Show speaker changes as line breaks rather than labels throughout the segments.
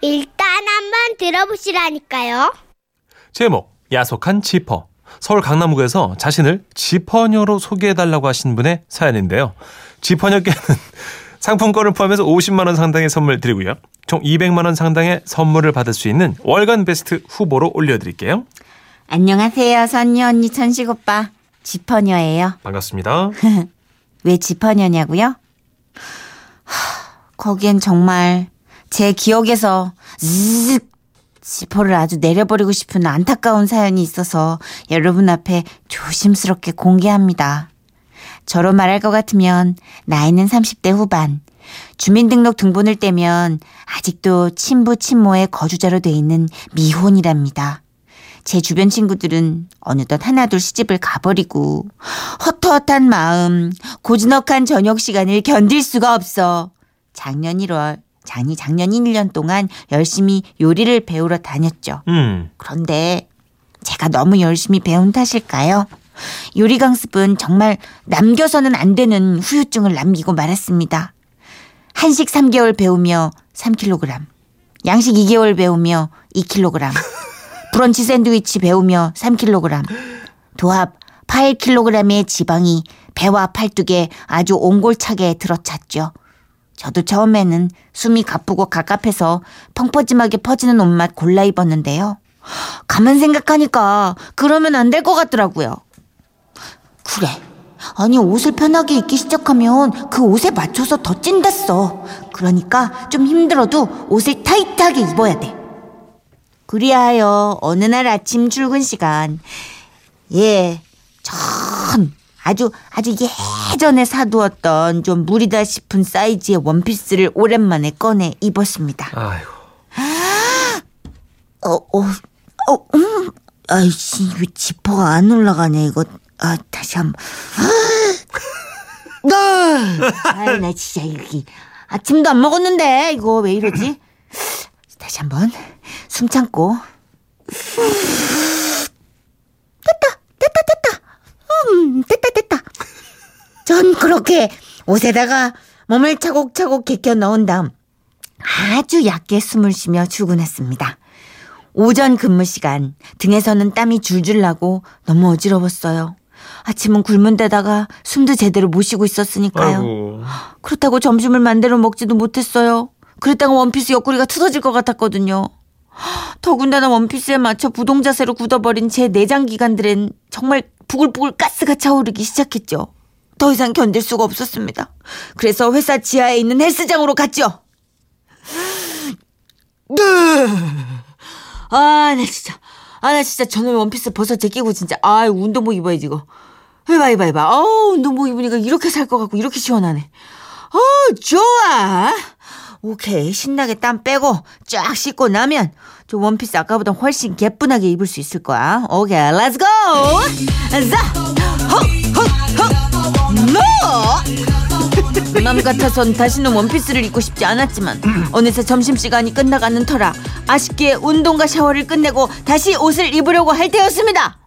일단 한번 들어보시라니까요.
제목 야속한 지퍼 서울 강남구에서 자신을 지퍼녀로 소개해달라고 하신 분의 사연인데요. 지퍼녀께는 상품권을 포함해서 50만 원 상당의 선물 드리고요. 총 200만 원 상당의 선물을 받을 수 있는 월간 베스트 후보로 올려드릴게요.
안녕하세요, 선녀 언니 천식 오빠. 지퍼녀예요.
반갑습니다.
왜 지퍼녀냐고요? 하, 거기엔 정말 제 기억에서 zzz 지퍼를 아주 내려버리고 싶은 안타까운 사연이 있어서 여러분 앞에 조심스럽게 공개합니다. 저로 말할 것 같으면 나이는 30대 후반. 주민등록 등본을 떼면 아직도 친부 친모의 거주자로 돼 있는 미혼이랍니다. 제 주변 친구들은 어느덧 하나둘 시집을 가버리고 헛헛한 마음, 고즈넉한 저녁 시간을 견딜 수가 없어. 작년 1월, 장이 작년 1년 동안 열심히 요리를 배우러 다녔죠.
음,
그런데 제가 너무 열심히 배운 탓일까요? 요리 강습은 정말 남겨서는 안 되는 후유증을 남기고 말았습니다. 한식 3개월 배우며 3kg, 양식 2개월 배우며 2kg, 브런치 샌드위치 배우며 3kg, 도합 8kg의 지방이 배와 팔뚝에 아주 옹골차게 들어찼죠. 저도 처음에는 숨이 가쁘고 갑갑해서 펑퍼짐하게 퍼지는 옷만 골라 입었는데요. 가만 생각하니까 그러면 안 될 것 같더라고요. 그래. 아니 옷을 편하게 입기 시작하면 그 옷에 맞춰서 더 찐댔어. 그러니까 좀 힘들어도 옷을 타이트하게 입어야 돼. 그리하여 어느 날 아침 출근 시간 예, 전 아주 아주 예전에 사두었던 좀 무리다 싶은 사이즈의 원피스를 오랜만에 꺼내 입었습니다.
아이고.
어, 어, 어, 음, 아이씨, 왜 지퍼가 안 올라가냐, 이거. 아, 다시 한 번. 아, 나 진짜, 여기. 아침도 안 먹었는데, 이거 왜 이러지? 다시 한 번. 숨 참고. 됐다, 됐다, 됐다. 음, 됐다, 됐다. 전 그렇게 옷에다가 몸을 차곡차곡 개겨 넣은 다음 아주 얕게 숨을 쉬며 출근했습니다. 오전 근무 시간 등에서는 땀이 줄줄 나고 너무 어지러웠어요. 아침은 굶은 데다가 숨도 제대로 못 쉬고 있었으니까요.
아이고.
그렇다고 점심을 만대로 먹지도 못했어요. 그랬다가 원피스 옆구리가 틀어질 것 같았거든요. 더군다나 원피스에 맞춰 부동 자세로 굳어버린 제 내장 기관들엔 정말 부글부글 가스가 차오르기 시작했죠. 더 이상 견딜 수가 없었습니다. 그래서 회사 지하에 있는 헬스장으로 갔죠. 아, 나 진짜. 아, 나 진짜 저놈의 원피스 벗어 제끼고 진짜. 아, 운동복 입어야지, 이거. 해봐, 해봐, 해봐. 어우, 운동복 입으니까 이렇게 살 것 같고, 이렇게 시원하네. 어, 좋아. 오케이. 신나게 땀 빼고 쫙 씻고 나면 저 원피스 아까보다 훨씬 가뿐하게 입을 수 있을 거야. 오케이. Let's go! 자! 노! 맘 같아선 다시는 원피스를 입고 싶지 않았지만 어느새 점심시간이 끝나가는 터라 아쉽게 운동과 샤워를 끝내고 다시 옷을 입으려고 할 때였습니다.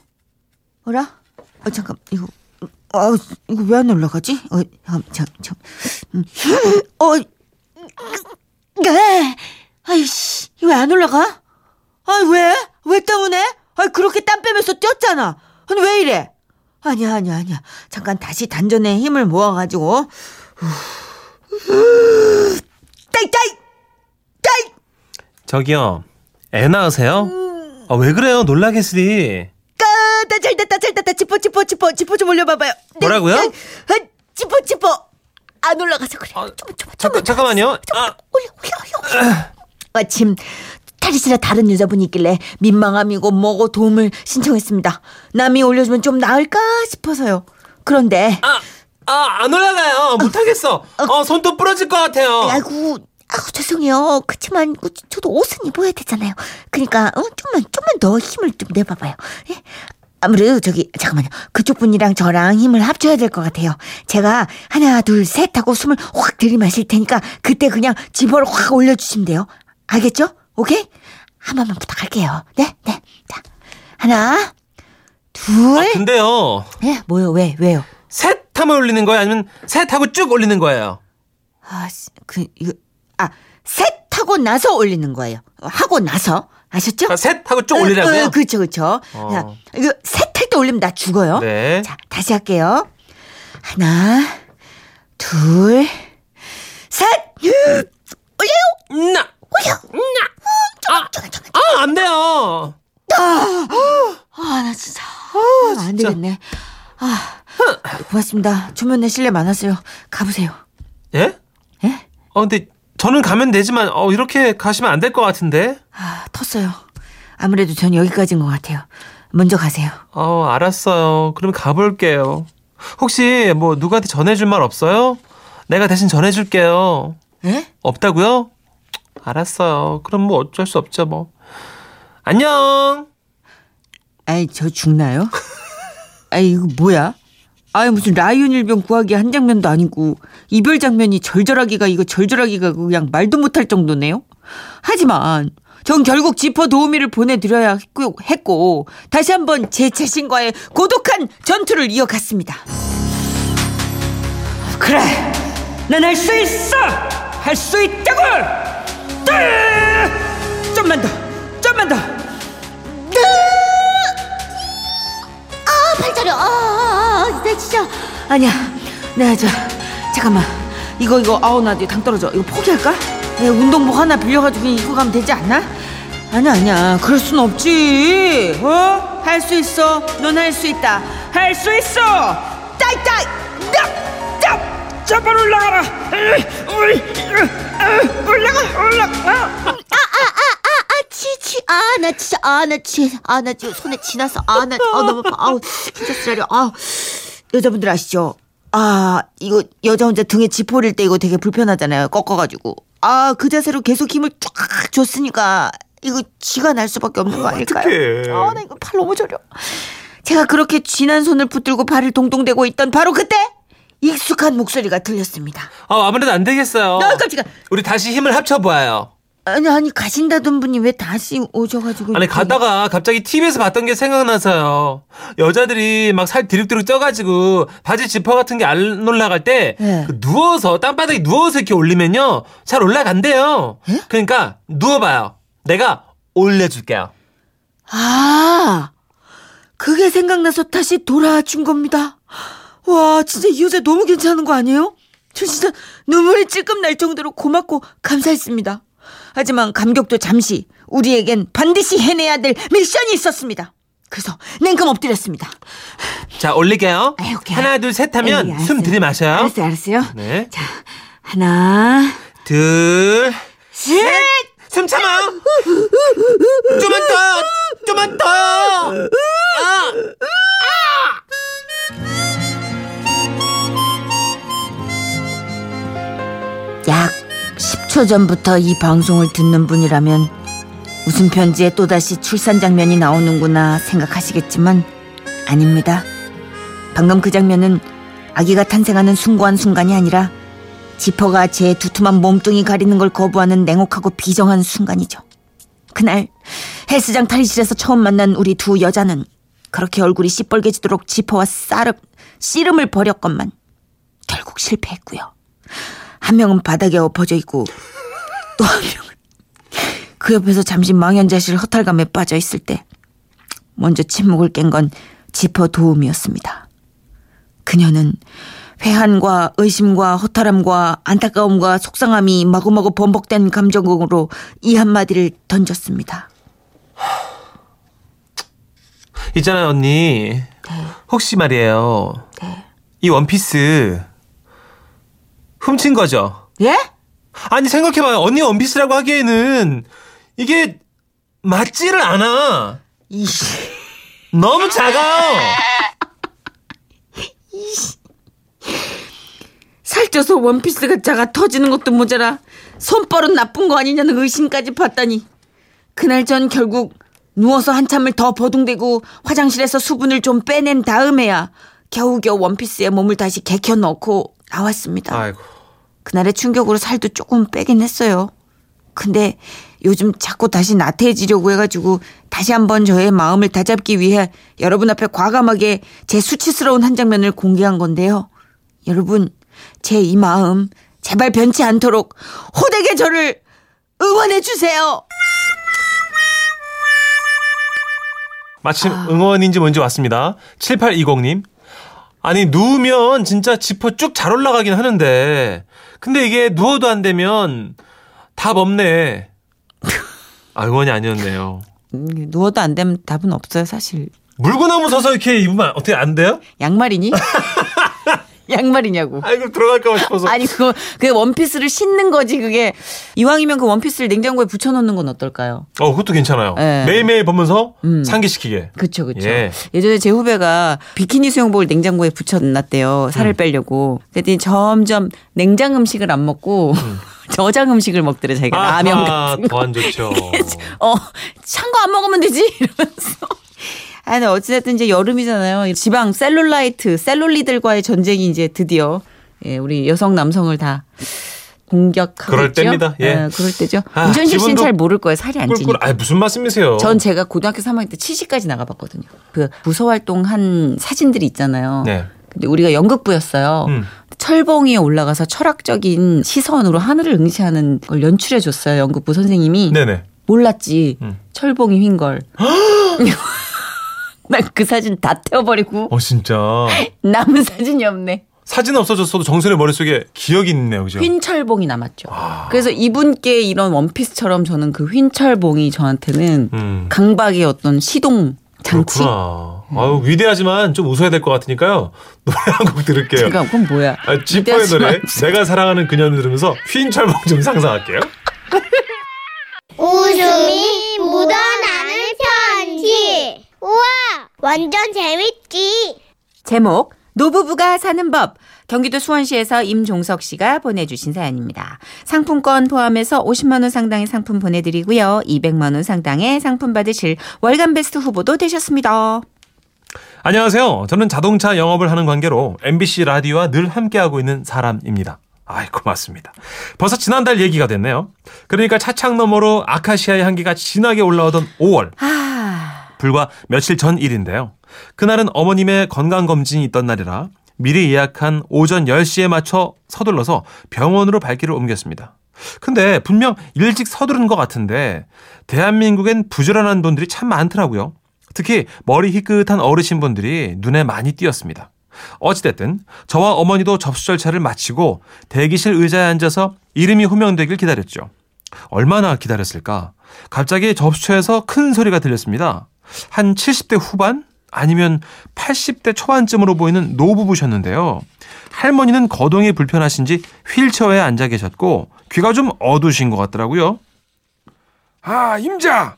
어라? 어, 잠깐 이거 어, 이거 왜 안 올라가지? 어, 잠, 잠, 잠. 음. 어, 네. 아이씨, 왜 안 올라가? 아, 왜? 왜 때문에? 아, 그렇게 땀 빼면서 뛰었잖아. 아니, 왜 이래? 아니야, 아니야, 아니야. 잠깐 다시 단전에 힘을 모아가지고. 따이, 따이! 따이!
저기요. 애 낳으세요? 아, 왜 그래요? 놀라겠으리.
까다, 잘 됐다, 잘 됐다. 지퍼, 지퍼, 지퍼, 지퍼 좀 올려봐봐요. 네,
뭐라고요?
아, 아, 지퍼, 지퍼. 안 올라가서 그래.
아,
좀만, 좀만,
잠깐,
좀만.
잠깐만요. 아,
올려, 올려, 올려. 마침 탈의실에 다른 여자분이 있길래 민망함이고 뭐고 도움을 신청했습니다. 남이 올려주면 좀 나을까 싶어서요. 그런데
아, 아, 안 올라가요. 못하겠어. 어, 손도 부러질 것 같아요.
아이고 아우 죄송해요. 그치만 그, 저도 옷은 입어야 되잖아요. 그러니까 어, 좀만 좀만 더 힘을 좀 내봐봐요. 예? 아무래도 저기 잠깐만요. 그쪽 분이랑 저랑 힘을 합쳐야 될 것 같아요. 제가 하나 둘 셋 하고 숨을 확 들이마실 테니까 그때 그냥 지퍼를 확 올려주시면 돼요. 알겠죠? 오케이? 한 번만 부탁할게요. 네, 네. 자, 하나, 둘.
아, 근데요.
예, 뭐요? 왜, 왜요?
셋 하면 올리는 거예요? 아니면 셋 하고 쭉 올리는 거예요?
아, 씨, 그, 이거, 아, 셋 하고 나서 올리는 거예요. 하고 나서 아셨죠?
아, 셋 하고 쭉 올리라고요?
어, 어, 그렇죠, 그렇죠.
어.
자, 이거 셋 할 때 올리면 나 죽어요.
네.
자, 다시 할게요. 하나, 둘, 셋. 올려요.
나.
올려.
아, 아, 안 돼요.
아, 나 진짜. 아, 안
진짜.
되겠네. 아, 고맙습니다. 주문에 실례 많았어요. 가보세요.
예?
예?
어, 근데 저는 가면 되지만 어, 이렇게 가시면 안 될 것 같은데.
아, 텄어요. 아무래도 전 여기까지인 것 같아요. 먼저 가세요.
어, 알았어요. 그럼 가볼게요. 혹시 뭐 누구한테 전해줄 말 없어요? 내가 대신 전해줄게요.
예?
없다고요? 알았어요. 그럼 뭐 어쩔 수 없죠 뭐. 안녕.
아이, 저 죽나요? 아이, 이거 뭐야? 아이, 무슨 라이온 일병 구하기 한 장면도 아니고, 이별 장면이 절절하기가, 이거 절절하기가 그냥 말도 못할 정도네요? 하지만, 전 결국 지퍼 도우미를 보내드려야 했고, 했고, 다시 한번 제 자신과의 고독한 전투를 이어갔습니다. 그래! 난 할 수 있어! 할 수 있다고! 뜨! 좀만 더! 좀만 더!
아, 팔자려. 아, 아, 아, 나 진짜.
아니야. 내가 저 잠깐만. 이거 이거 아우 나 이거 당 떨어져. 이거 포기할까? 내 운동복 하나 빌려가지고 입고 가면 되지 않나? 아니야 아니야. 그럴 순 없지. 어? 할 수 있어. 넌 할 수 있다. 할 수 있어. 따이따이. 납! 납! 저발 올라가라. 올라가 올라가.
아, 치치. 아, 나 진짜. 아, 나 치. 아, 나 지금 손에 지나서. 아, 나. 아, 너무 아파. 아우, 진짜 쓰라려. 아,
여자분들 아시죠? 아, 이거 여자 혼자 등에 지퍼릴 때 이거 되게 불편하잖아요. 꺾어가지고. 아, 그 자세로 계속 힘을 쫙 줬으니까 이거 쥐가 날 수밖에 없는 거 아닐까요?
어떡해.
아, 나 이거 팔 너무 저려. 제가 그렇게 쥐난 손을 붙들고 발을 동동대고 있던 바로 그때 익숙한 목소리가 들렸습니다.
어, 아무래도 안 되겠어요.
아, 깜짝이야.
우리 다시 힘을 합쳐봐요.
아니, 아니, 가신다던 분이 왜 다시 오셔가지고.
아니
이렇게-
가다가 갑자기 TV에서 봤던 게 생각나서요. 여자들이 막살 디룩디룩 쪄가지고 바지 지퍼 같은 게 안 올라갈 때
네.
그 누워서 땅바닥에 누워서 이렇게 올리면요 잘 올라간대요. 그러니까 누워봐요. 내가 올려줄게요.
아, 그게 생각나서 다시 돌아준 겁니다. 와, 진짜 이 여자 너무 괜찮은 거 아니에요? 저 진짜 눈물이 찔끔 날 정도로 고맙고 감사했습니다. 하지만 감격도 잠시 우리에겐 반드시 해내야 될 미션이 있었습니다. 그래서 냉큼 엎드렸습니다.
자 올릴게요.
오케이.
하나 둘 셋 하면
에이,
숨. 들이마셔요.
알았어요, 알았어요.
네.
자, 하나,
둘.
셋!
숨 참아. 좀만 더. 좀만 더. 아.
약 10초 전부터 이 방송을 듣는 분이라면 웃음 편지에 또다시 출산 장면이 나오는구나 생각하시겠지만 아닙니다. 방금 그 장면은 아기가 탄생하는 숭고한 순간이 아니라 지퍼가 제 두툼한 몸뚱이 가리는 걸 거부하는 냉혹하고 비정한 순간이죠. 그날 헬스장 탈의실에서 처음 만난 우리 두 여자는 그렇게 얼굴이 시뻘개지도록 지퍼와 쌀을 씨름을 벌였건만 결국 실패했고요. 한 명은 바닥에 엎어져 있고 또 한 명은 그 옆에서 잠시 망연자실 허탈감에 빠져 있을 때 먼저 침묵을 깬 건 지퍼 도움이었습니다. 그녀는 회한과 의심과 허탈함과 안타까움과 속상함이 마구마구 번복된 감정으로 이 한마디를 던졌습니다.
있잖아요 언니. 혹시 말이에요.
네.
이 원피스 훔친 거죠?
예?
아니 생각해봐요. 언니 원피스라고 하기에는 이게 맞지를 않아.
이씨.
너무 작아요.
살쪄서 원피스가 작아 터지는 것도 모자라 손벌은 나쁜 거 아니냐는 의심까지 받다니 그날 전 결국 누워서 한참을 더 버둥대고 화장실에서 수분을 좀 빼낸 다음에야 겨우겨우 원피스에 몸을 다시 개켜 넣고 나왔습니다.
아이고.
그날의 충격으로 살도 조금 빼긴 했어요. 근데 요즘 자꾸 다시 나태해지려고 해가지고 다시 한번 저의 마음을 다잡기 위해 여러분 앞에 과감하게 제 수치스러운 한 장면을 공개한 건데요. 여러분, 제 이 마음 제발 변치 않도록 호되게 저를
응원해 주세요.
마침 응원인지 뭔지 왔습니다. 7820님. 아니, 누우면 진짜 지퍼 쭉 잘 올라가긴 하는데, 근데 이게 누워도 안 되면 답 없네. 아, 응원이 아니었네요.
음, 누워도 안 되면 답은 없어요, 사실.
물구나무 서서 이렇게 입으면 어떻게 안 돼요?
양말이니? 양말이냐고.
아이고, 들어갈까 싶어서.
아니 그거 그 원피스를 신는 거지 그게 이왕이면 그 원피스를 냉장고에 붙여놓는 건 어떨까요?
어, 그것도 괜찮아요.
네.
매일매일 보면서
음.
상기시키게.
그쵸 그쵸.
예.
예. 전에 제 후배가 비키니 수영복을 냉장고에 붙여놨대요 살을
음.
빼려고. 그랬더니 점점 냉장 음식을 안 먹고 저장 음식을 먹더래 자기가 라면 같은 거.
더안 좋죠.
어, 찬 거 안 먹으면 되지 이러면서. 아, 근데 어찌됐든 이제 여름이잖아요. 지방 셀룰라이트, 셀룰리들과의 전쟁이 이제 드디어 예, 우리 여성 남성을 다 공격하고
그럴
있죠.
때입니다. 예.
그럴 때죠.
아,
윤전식 씨는 잘 모를 거예요. 살이 안. 찌니까.
아, 무슨 말씀이세요?
전 제가 고등학교 3학년 때 70까지 나가봤거든요. 그 부서 활동한 사진들이 있잖아요.
네.
근데 우리가 연극부였어요.
음.
철봉 위에 올라가서 철학적인 시선으로 하늘을 응시하는 걸 연출해 줬어요. 연극부 선생님이.
네네.
몰랐지.
음.
철봉이 휜 걸. 난그 사진 다 태워버리고
어, 진짜.
남은 사진이 없네.
사진 없어졌어도 정선의 머릿속에 기억이 있네요. 그죠?
휜 철봉이 남았죠.
아.
그래서 이분께 이런 원피스처럼 저는 그휜 철봉이 저한테는
음.
강박의 어떤 시동 장치.
그렇구나. 아유, 위대하지만 좀 웃어야 될 것 같으니까요. 노래 한 곡 들을게요.
잠깐 그건 뭐야?
아, 지퍼의 노래 내가 사랑하는 그녀를 들으면서 휜 철봉 좀 상상할게요.
웃음이 묻어나는 편지. 우와, 완전 재밌지.
제목 노부부가 사는 법 경기도 수원시에서 임종석 씨가 보내주신 사연입니다. 상품권 포함해서 50만 원 상당의 상품 보내드리고요. 200만 원 상당의 상품 받으실 월간 베스트 후보도 되셨습니다.
안녕하세요. 저는 자동차 영업을 하는 관계로 MBC 라디오와 늘 함께하고 있는 사람입니다. 아이, 고맙습니다. 벌써 지난달 얘기가 됐네요. 그러니까 차창 너머로 아카시아의 향기가 진하게 올라오던 5월.
아,
불과 며칠 전 일인데요. 그날은 어머님의 건강검진이 있던 날이라 미리 예약한 오전 10시에 맞춰 서둘러서 병원으로 발길을 옮겼습니다. 근데 분명 일찍 서두른 것 같은데 대한민국엔 부지런한 분들이 참 많더라고요. 특히 머리 희끗한 어르신분들이 눈에 많이 띄었습니다. 어찌됐든 저와 어머니도 접수 절차를 마치고 대기실 의자에 앉아서 이름이 호명되길 기다렸죠. 얼마나 기다렸을까? 갑자기 접수처에서 큰 소리가 들렸습니다. 한 70대 후반? 아니면 80대 초반쯤으로 보이는 노부부셨는데요. 할머니는 거동이 불편하신지 휠체어에 앉아 계셨고 귀가 좀 어두신 것 같더라고요.
아, 임자,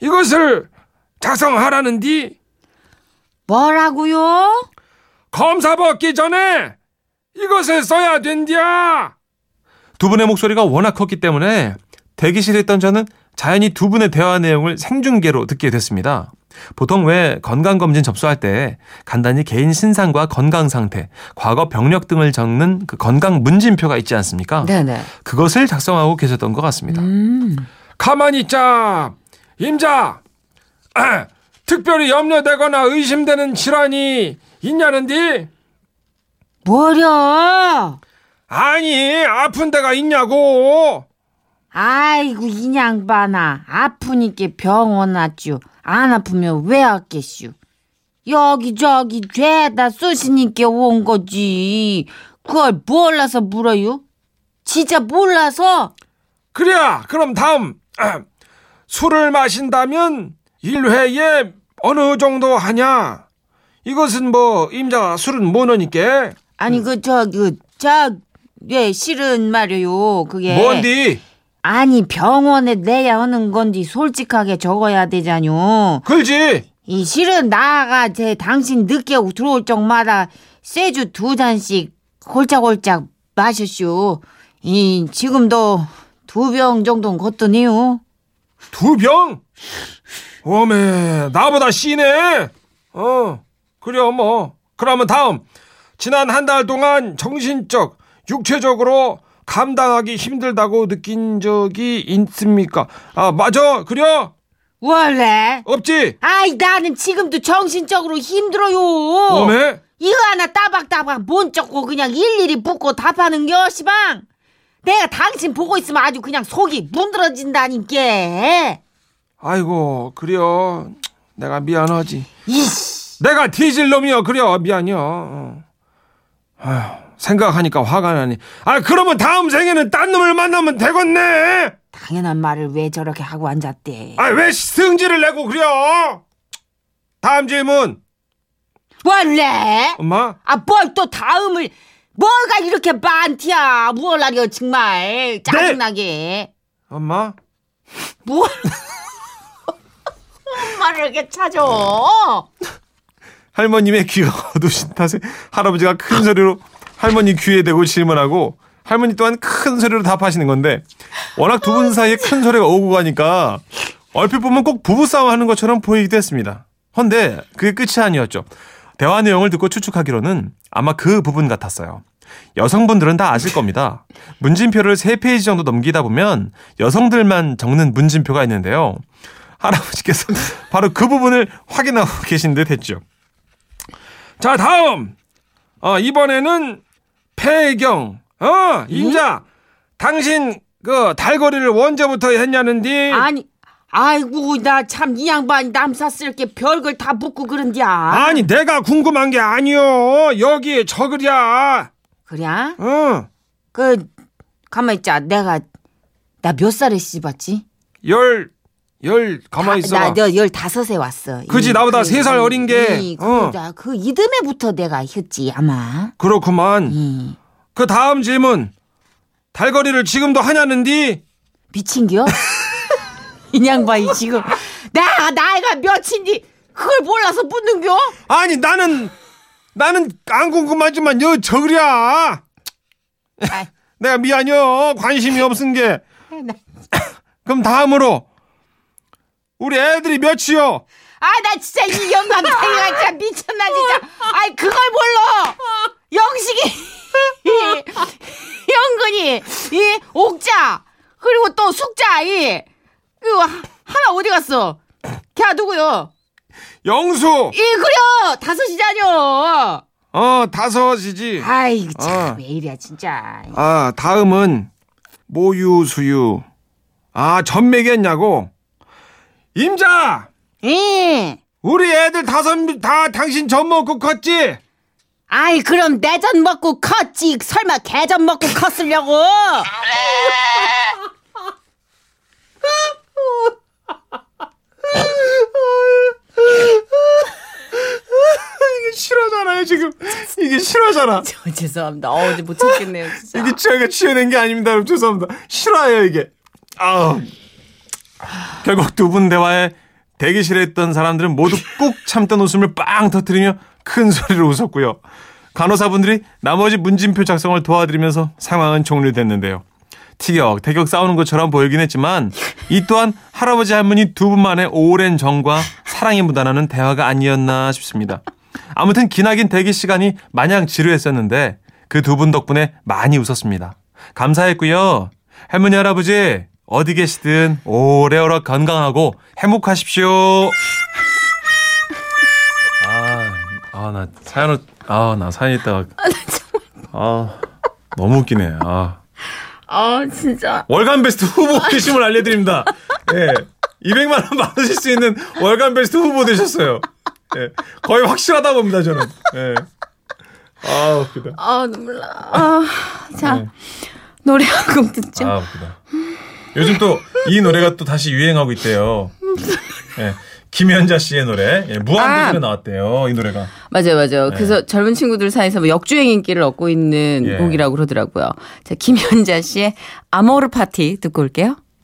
이것을 작성하라는디
뭐라고요?
검사 받기 전에 이것을 써야 된디야.
두 분의 목소리가 워낙 컸기 때문에 대기실에 있던 저는 자연히 두 분의 대화 내용을 생중계로 듣게 됐습니다. 보통 왜 건강검진 접수할 때 간단히 개인 신상과 건강 상태, 과거 병력 등을 적는 그 건강 문진표가 있지 않습니까?
네네.
그것을 작성하고 계셨던 것 같습니다.
음.
가만히 있자. 임자, 아, 특별히 염려되거나 의심되는 질환이 있냐는디?
뭐려?
아니, 아픈 데가 있냐고.
아이고 이 양반아. 아프니까 병원 왔쥬 안 아프면 왜 왔겠슈? 여기저기 죄다 쏘시니까 온 거지. 그걸 몰라서 물어요? 진짜 몰라서?
그래, 그럼 다음. 아, 술을 마신다면 1회에 어느 정도 하냐? 이것은 뭐, 임자가 술은 못 넣으니까.
아니 그 저기 저 예 실은 말이요. 그게.
뭔디?
아니 병원에 내야 하는 건지 솔직하게 적어야 되잖요
글지?
이 실은 나가 제 당신 늦게 들어올 적마다 쇠주 두 잔씩 홀짝홀짝 마셨슈. 이 지금도 두 병 정도는 걷더니요.
두 병? 오메, 나보다 씨네. 어, 그래, 뭐. 그러면 다음. 지난 한 달 동안 정신적, 육체적으로 감당하기 힘들다고 느낀 적이 있습니까? 아, 맞아. 그래?
원래?
없지?
아이 나는 지금도 정신적으로 힘들어요.
오메?
이거 하나 따박따박 못 적고 그냥 일일이 붓고 답하는 겨 시방. 내가 당신 보고 있으면 아주 그냥 속이 문드러진다니까.
아이고 그래요. 내가 미안하지.
이씨.
내가 뒤질 놈이여 그래 미안이여. 어. 아휴, 생각하니까 화가 나니. 아 그러면 다음 생에는 딴 놈을 만나면 되겠네.
당연한 말을 왜 저렇게 하고 앉았대.
아 왜 승질을 내고 그래? 다음 질문.
원래?
엄마.
아, 뭘 또 다음을, 뭐가 이렇게 많디야. 무얼라려, 정말. 짜증나게.
엄마.
뭘. 엄마를 이렇게 찾아.
할머님의 귀가 어두우신 탓에 할아버지가 큰 소리로 할머니 귀에 대고 질문하고 할머니 또한 큰 소리로 답하시는 건데 워낙 두 분 사이에 큰 소리가 오고 가니까 얼핏 보면 꼭 부부싸움 하는 것처럼 보이기도 했습니다. 헌데 그게 끝이 아니었죠. 대화 내용을 듣고 추측하기로는 아마 그 부분 같았어요. 여성분들은 다 아실 겁니다. 문진표를 3페이지 정도 넘기다 보면 여성들만 적는 문진표가 있는데요. 할아버지께서 바로 그 부분을 확인하고 계신 듯 했죠.
자 다음. 어 이번에는 폐경. 어 임자. 당신 그 달거리를 언제부터 했냐는디.
아니, 아이고, 나 참 이 양반 남사스럽게 별걸 다 묻고 그런디야.
아니 내가 궁금한 게 아니요. 여기 적으랴.
그래?
어.
그, 가만 있자. 내가, 나 몇 살에 씹었지?
열, 열, 가만히 있어.
나, 저 열다섯에 왔어.
그지,
이,
나보다 세 살 어린 게.
이, 그,
어.
나, 그 이듬해부터 내가 했지, 아마.
그렇구만.
이,
그 다음 질문. 달거리를 지금도 하냐는디?
미친겨? 이 양반이 지금, 나, 나이가 몇인지, 그걸 몰라서 묻는겨?
아니, 나는, 나는 안 궁금하지만, 여.
아이.
내가 미안해요. 관심이 없은 게. 그럼 다음으로. 우리 애들이 몇이요?
아, 나 진짜 이 영감탱이가 진짜 미쳤나, 진짜. 아이, 그걸 몰라! 영식이, 영근이, 이, 옥자, 그리고 또 숙자, 이, 하- 하나 어디 갔어? 걔 누구요?
영수.
이, 그려! 다섯이잖여!
어, 다섯이지.
아이, 참,
어.
왜 이래, 진짜.
아, 다음은 모유 수유. 아, 전매겠냐고. 임자.
예.
우리 애들 다섯 명다 당신 젖 먹고 컸지?
아이, 그럼 내전 먹고 컸지. 설마 개전 먹고 컸으려고?
이게 실화잖아요 지금 이게 실화잖아
저 죄송합니다. 어제 못 찾겠네요, 진짜.
이게 제가 치어낸 게 아닙니다 여러분 죄송합니다 실화예요 이게 아 결국 두 분 대화에 대기실에 있던 사람들은 모두 꾹 참던 웃음을 빵 터뜨리며 큰 소리로 웃었고요 간호사분들이 나머지 문진표 작성을 도와드리면서 상황은 종료됐는데요 티격 태격 싸우는 것처럼 보이긴 했지만 이 또한 할아버지 할머니 두 분만의 오랜 정과 사랑이 묻어나는 대화가 아니었나 싶습니다. 아무튼 기나긴 대기 시간이 마냥 지루했었는데 그 두 분 덕분에 많이 웃었습니다. 감사했고요. 할머니 할아버지 어디 계시든 오래오래 건강하고 행복하십시오. 아, 아, 나 사연을, 아, 나 사연 있다가. 아, 너무 웃기네. 아.
아, 진짜.
월간 베스트 후보 되심을 알려드립니다. 예. 200만 원 받으실 수 있는 월간 베스트 후보 되셨어요. 예. 거의 확실하다 봅니다, 저는. 예. 아, 웃기다.
아, 눈물 나. 아, 자,
네.
노래 한 곡 듣죠.
아, 웃기다. 요즘 또 이 노래가 또 다시 유행하고 있대요. 예. 김연자 씨의 노래. 예. 무한도전에
아.
나왔대요, 이 노래가.
맞아요, 맞아요.
네.
그래서 젊은 친구들 사이에서 뭐 역주행 인기를 얻고 있는
예.
곡이라고 그러더라고요. 자, 김현자 씨의 아모르 파티 듣고 올게요.